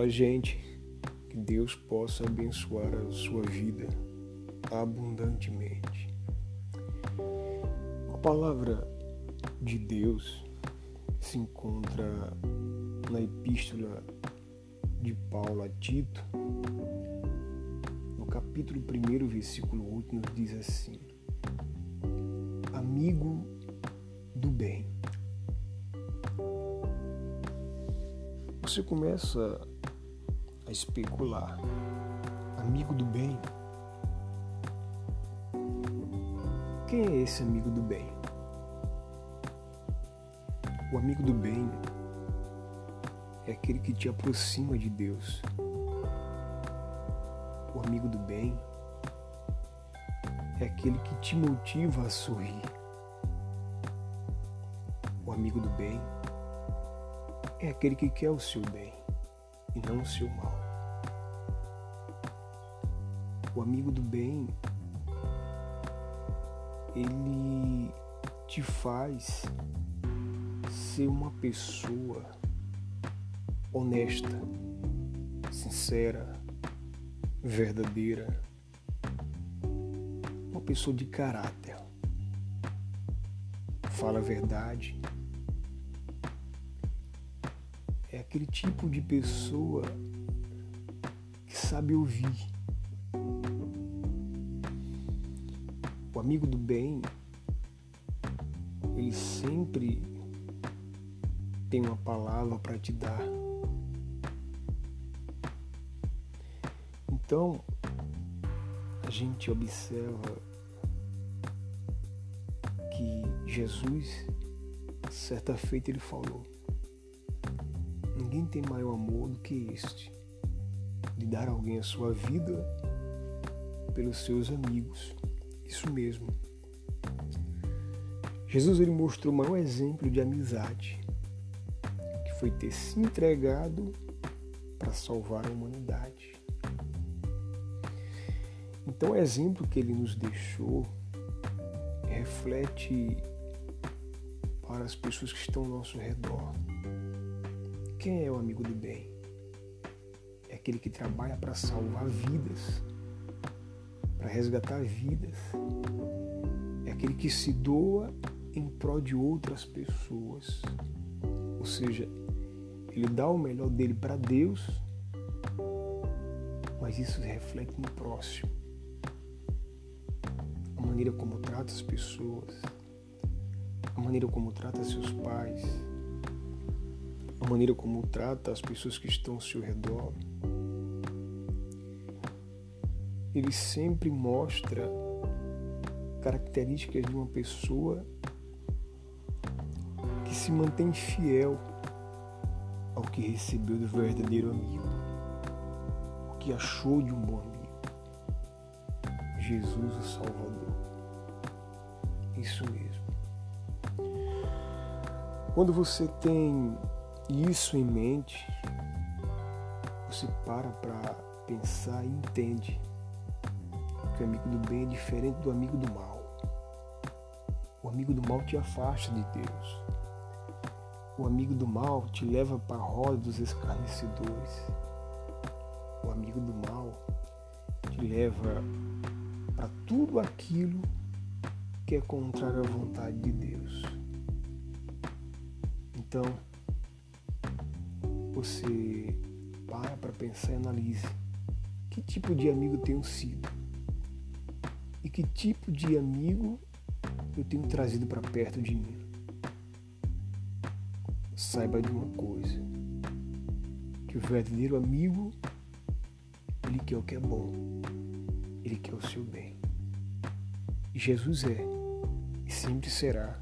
Fala, gente, que Deus possa abençoar a sua vida abundantemente. A palavra de Deus se encontra na epístola de Paulo a Tito, no capítulo 1, versículo 8, nos diz assim: Amigo do bem. Você começa a especular, amigo do bem. Quem é esse amigo do bem? O amigo do bem é aquele que te aproxima de Deus. O amigo do bem é aquele que te motiva a sorrir. O amigo do bem é aquele que quer o seu bem e não o seu mal. O amigo do bem, ele te faz ser uma pessoa honesta, sincera, verdadeira, uma pessoa de caráter. Fala a verdade. É aquele tipo de pessoa que sabe ouvir. O amigo do bem, ele sempre tem uma palavra para te dar. Então, a gente observa que Jesus, certa feita, ele falou: Ninguém tem maior amor do que este, de dar alguém a sua vida pelos seus amigos. Isso mesmo. Jesus ele mostrou o maior exemplo de amizade foi ter se entregado para salvar a humanidade. Então, o exemplo que ele nos deixou reflete para as pessoas que estão ao nosso redor. Quem é o amigo do bem? É aquele que trabalha para salvar vidas, para resgatar vidas. É aquele que se doa em prol de outras pessoas. Ou seja, ele dá o melhor dele para Deus, mas isso reflete no próximo. A maneira como trata as pessoas, a maneira como trata seus pais, a maneira como trata as pessoas que estão ao seu redor. Ele sempre mostra características de uma pessoa que se mantém fiel ao que recebeu do verdadeiro amigo, o que achou de um bom amigo. Jesus o Salvador. Isso mesmo. Quando você tem isso em mente, você para para pensar e entende que o amigo do bem é diferente do amigo do mal. O amigo do mal te afasta de Deus. O amigo do mal te leva para a roda dos escarnecedores. O amigo do mal te leva para tudo aquilo que é contrário à vontade de Deus. Então, você para para pensar e analise que tipo de amigo tenho sido que tipo de amigo eu tenho trazido para perto de mim saiba de uma coisa, que o verdadeiro amigo, ele quer o que é bom, ele quer o seu bem. E Jesus é e sempre será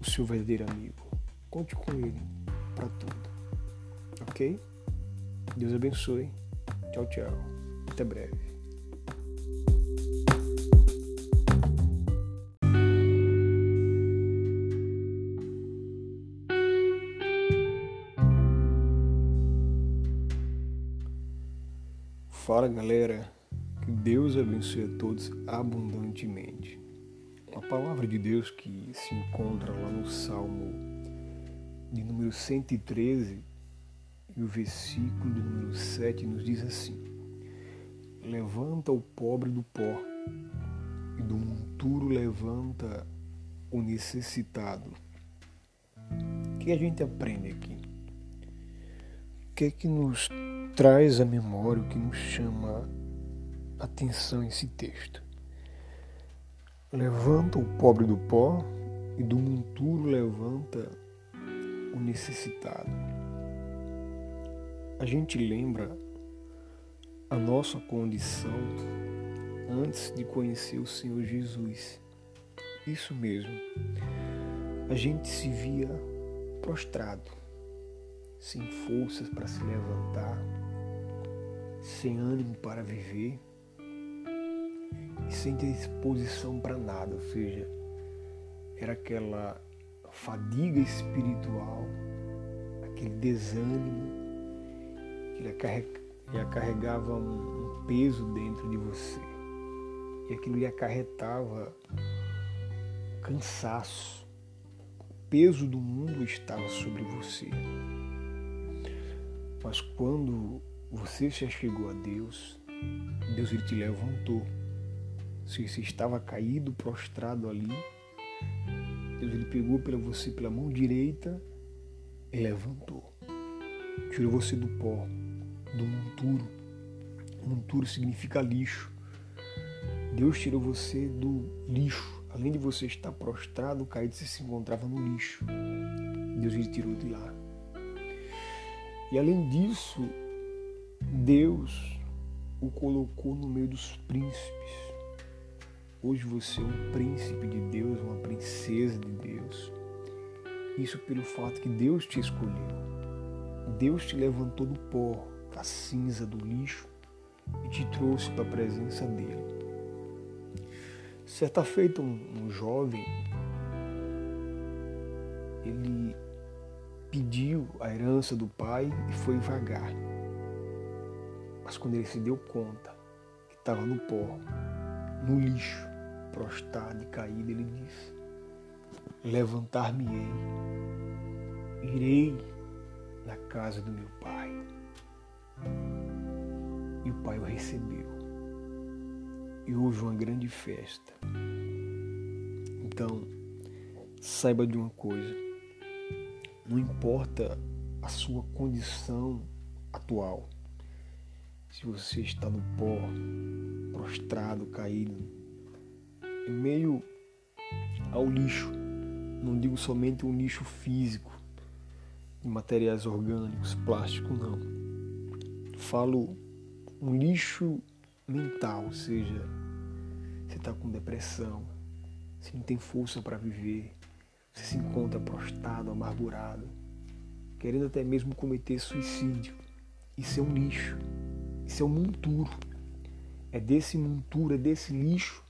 o seu verdadeiro amigo. Conte com ele para tudo. Ok? Deus abençoe. Tchau, tchau. Até breve. Fala galera, que Deus abençoe a todos abundantemente. A palavra de Deus que se encontra lá no Salmo de número 113 e o versículo de número 7 nos diz assim: Levanta o pobre do pó, e do monturo levanta o necessitado. O que a gente aprende aqui? Que é que nos traz a memória, o que nos chama a atenção esse texto? Levanta o pobre do pó e do monturo levanta o necessitado. A gente lembra a nossa condição antes de conhecer o Senhor Jesus. Isso mesmo. A gente se via prostrado, sem forças para se levantar, sem ânimo para viver e sem disposição para nada, ou seja, era aquela fadiga espiritual, aquele desânimo que lhe carregava um peso dentro de você. E aquilo lhe acarretava cansaço. O peso do mundo estava sobre você. Mas quando você já chegou a Deus, Deus ele te levantou. Se você estava caído, prostrado ali, Deus ele pegou pela você pela mão direita e levantou. Tirou você do pó, do monturo. Monturo significa lixo. Deus tirou você do lixo. Além de você estar prostrado, caído, você se encontrava no lixo. Deus lhe tirou de lá. E além disso, Deus o colocou no meio dos príncipes. Hoje você é um príncipe de Deus, uma princesa de Deus. Isso pelo fato que Deus te escolheu. Deus te levantou do pó, da cinza, do lixo e te trouxe para a presença dele. Certa feita, um, um jovem, ele pediu a herança do pai e foi vagar. Mas quando ele se deu conta que estava no pó, no lixo, prostrado e caído, ele disse: Levantar-me-ei, irei na casa do meu pai. E o pai o recebeu. E houve uma grande festa. Então, saiba de uma coisa: não importa a sua condição atual, se você está no pó, prostrado, caído, em meio ao lixo. Não digo somente um lixo físico, de materiais orgânicos, plástico, não. Falo um lixo mental, ou seja, você está com depressão, você não tem força para viver, você se encontra prostrado, amargurado, querendo até mesmo cometer suicídio. Isso é um lixo, isso é um monturo. É desse monturo, é desse lixo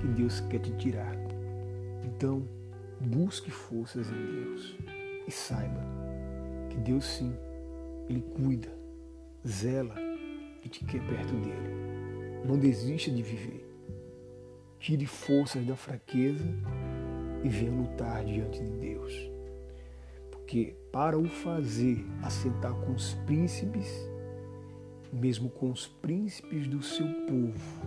que Deus quer te tirar. Então, busque forças em Deus e saiba que Deus sim, Ele cuida, zela e te quer perto dele. Não desista de viver. Tire forças da fraqueza e venha lutar diante de Deus. Porque para o fazer assentar com os príncipes, mesmo com os príncipes do seu povo,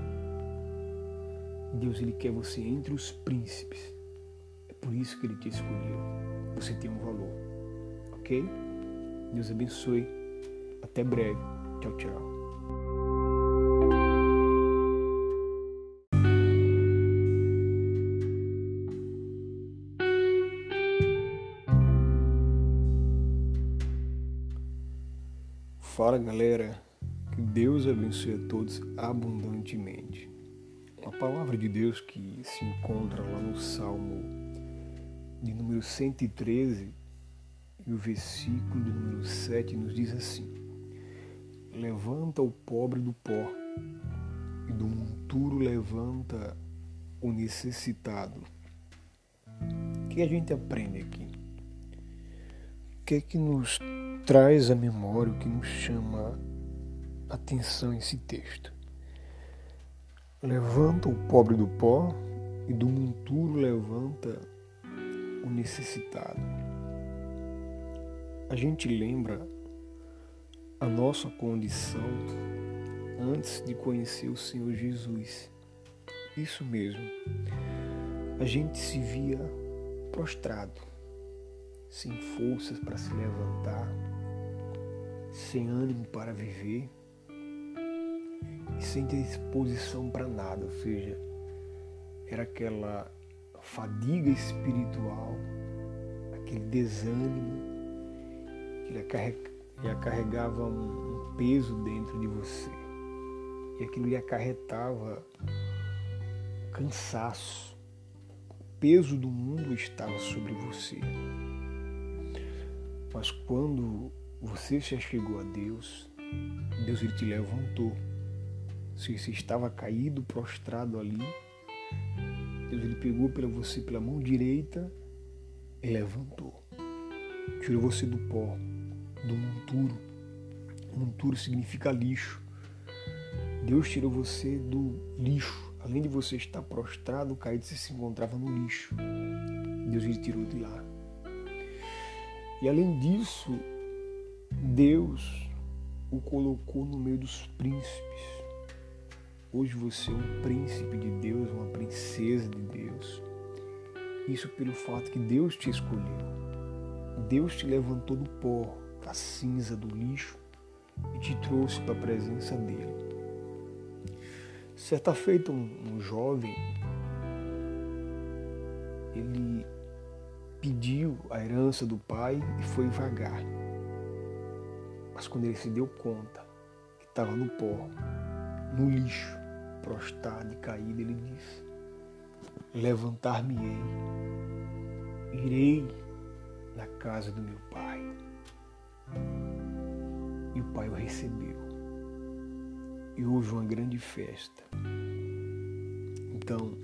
Deus ele quer você entre os príncipes. É por isso que ele te escolheu. Você tem um valor. Ok? Deus abençoe. Até breve. Tchau, tchau. Fala galera, que Deus abençoe a todos abundantemente. A palavra de Deus que se encontra lá no Salmo de número 113 e o versículo de número 7 nos diz assim: Levanta o pobre do pó e do monturo levanta o necessitado. O que a gente aprende aqui? O que é que nos traz a memória, o que nos chama a atenção esse texto? Levanta o pobre do pó e do monturo levanta o necessitado. A gente lembra a nossa condição antes de conhecer o Senhor Jesus. Isso mesmo. A gente se via prostrado, sem forças para se levantar, sem ânimo para viver e sem disposição para nada, ou seja, era aquela fadiga espiritual, aquele desânimo que lhe acarregava um peso dentro de você e aquilo lhe acarretava cansaço. O peso do mundo estava sobre você. Mas quando você se chegou a Deus, Deus ele te levantou. Se você estava caído, prostrado ali, Deus ele pegou pela você pela mão direita e levantou. Tirou você do pó, do monturo. Monturo significa lixo. Deus tirou você do lixo. Além de você estar prostrado, caído, você se encontrava no lixo. Deus lhe tirou de lá. E além disso, Deus o colocou no meio dos príncipes. Hoje você é um príncipe de Deus, uma princesa de Deus. Isso pelo fato que Deus te escolheu. Deus te levantou do pó, da cinza, do lixo e te trouxe para a presença dele. Certa feita, um, um jovem, ele pediu a herança do pai e foi vagar. Mas quando ele se deu conta que estava no pó, no lixo, prostrado e caído, ele disse: Levantar-me-ei, irei na casa do meu pai. E o pai o recebeu. E houve uma grande festa. Então,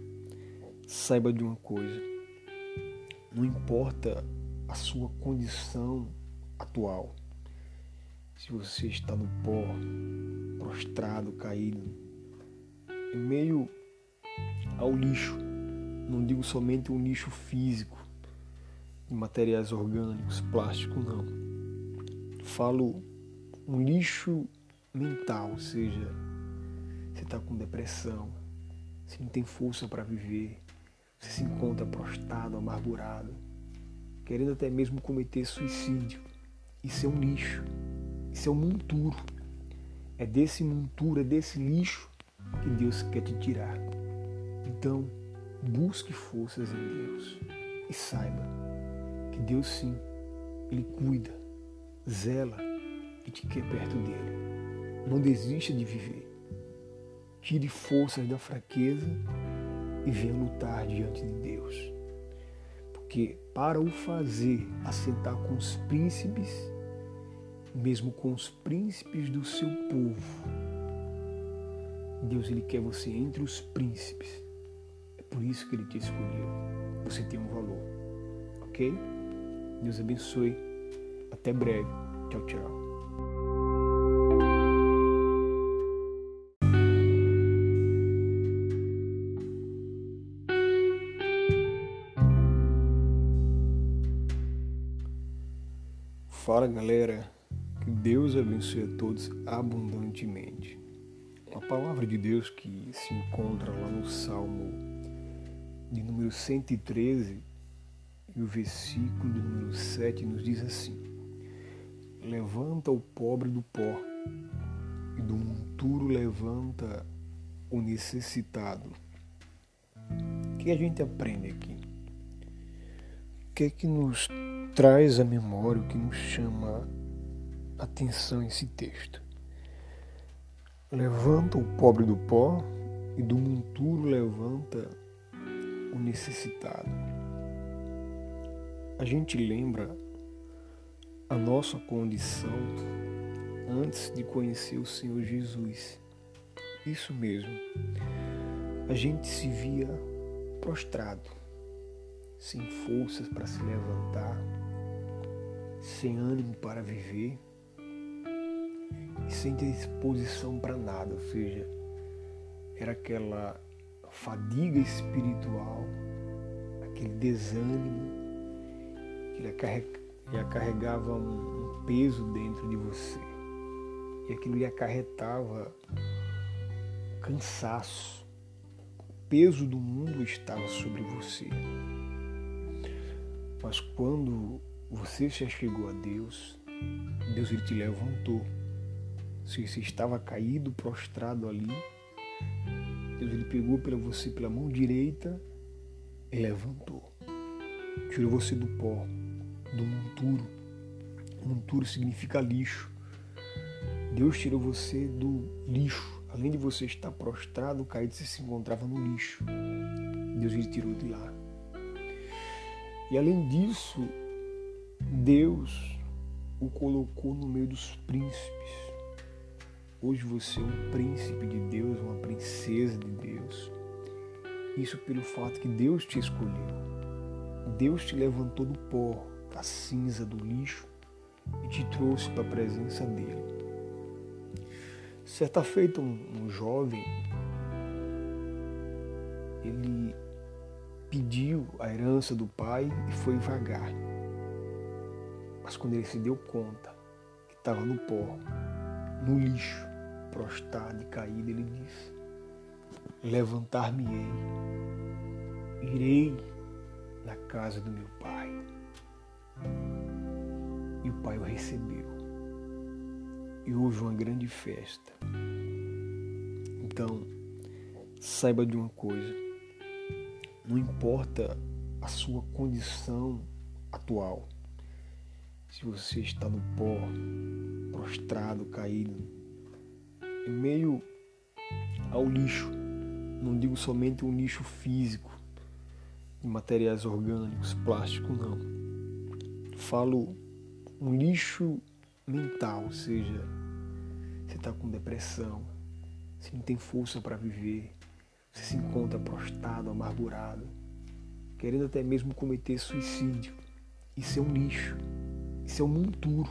saiba de uma coisa não importa a sua condição atual. Se você está no pó, prostrado, caído, em meio ao lixo, não digo somente um lixo físico, de materiais orgânicos, plástico, não. Falo um lixo mental, ou seja, você está com depressão, você não tem força para viver, você se encontra prostrado, amargurado, querendo até mesmo cometer suicídio. Isso é um lixo. Isso é um monturo. É desse monturo, é desse lixo que Deus quer te tirar. Então, busque forças em Deus e saiba que Deus sim, Ele cuida, zela e te quer perto dele. Não desista de viver. Tire forças da fraqueza e venha lutar diante de Deus. Porque para o fazer assentar com os príncipes, mesmo com os príncipes do seu povo, Deus ele quer você entre os príncipes. É por isso que ele te escolheu. Você tem um valor. Ok? Deus abençoe. Até breve. Tchau, tchau. Fala galera, que Deus abençoe a todos abundantemente. Uma palavra de Deus que se encontra lá no Salmo de número 113 e o versículo de número 7 nos diz assim: Levanta o pobre do pó e do monturo levanta o necessitado. O que a gente aprende aqui? O que é que nos traz à memória o que nos chama atenção esse texto. Levanta o pobre do pó e do monturo levanta o necessitado. A gente lembra a nossa condição antes de conhecer o Senhor Jesus. Isso mesmo. A gente se via prostrado, sem forças para se levantar, sem ânimo para viver e sem disposição para nada, ou seja, era aquela fadiga espiritual, aquele desânimo que acarregava um peso dentro de você e aquilo lhe acarretava cansaço. O peso do mundo estava sobre você. Mas quando você já chegou a Deus, Deus ele te levantou. Se você estava caído, prostrado ali, Deus ele pegou pela você pela mão direita e levantou. Tirou você do pó, do monturo. Monturo significa lixo. Deus tirou você do lixo. Além de você estar prostrado, caído, você se encontrava no lixo. Deus ele tirou de lá. E além disso, Deus o colocou no meio dos príncipes. Hoje você é um príncipe de Deus, uma princesa de Deus. Isso pelo fato que Deus te escolheu. Deus te levantou do pó, da cinza, do lixo e te trouxe para a presença dele. Certa feita, um, um jovem, ele pediu a herança do pai e foi vagar. Mas quando ele se deu conta que estava no pó, no lixo, prostrado e caído, ele disse: Levantar-me-ei, irei na casa do meu pai. E o pai o recebeu. E houve uma grande festa. Então, saiba de uma coisa: não importa a sua condição atual, se você está no pó, prostrado, caído, em meio ao lixo. Não digo somente um lixo físico, de materiais orgânicos, plástico, não. Falo um lixo mental, ou seja, você está com depressão, você não tem força para viver, você se encontra prostrado, amargurado, querendo até mesmo cometer suicídio. Isso é um lixo, isso é um monturo.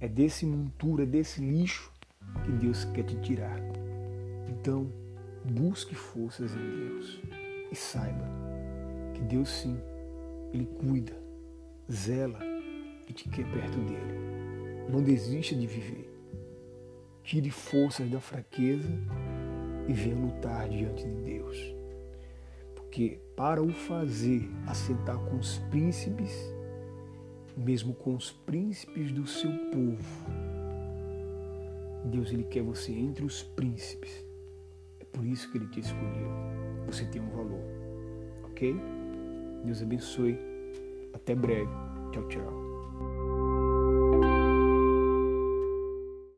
É desse monturo, é desse lixo que Deus quer te tirar. Então, busque forças em Deus e saiba que Deus sim, Ele cuida, zela e te quer perto dele. Não desista de viver. Tire forças da fraqueza e venha lutar diante de Deus. Porque para o fazer assentar com os príncipes, mesmo com os príncipes do seu povo, Deus ele quer você entre os príncipes. É por isso que ele te escolheu. Você tem um valor. Ok? Deus abençoe. Até breve. Tchau, tchau.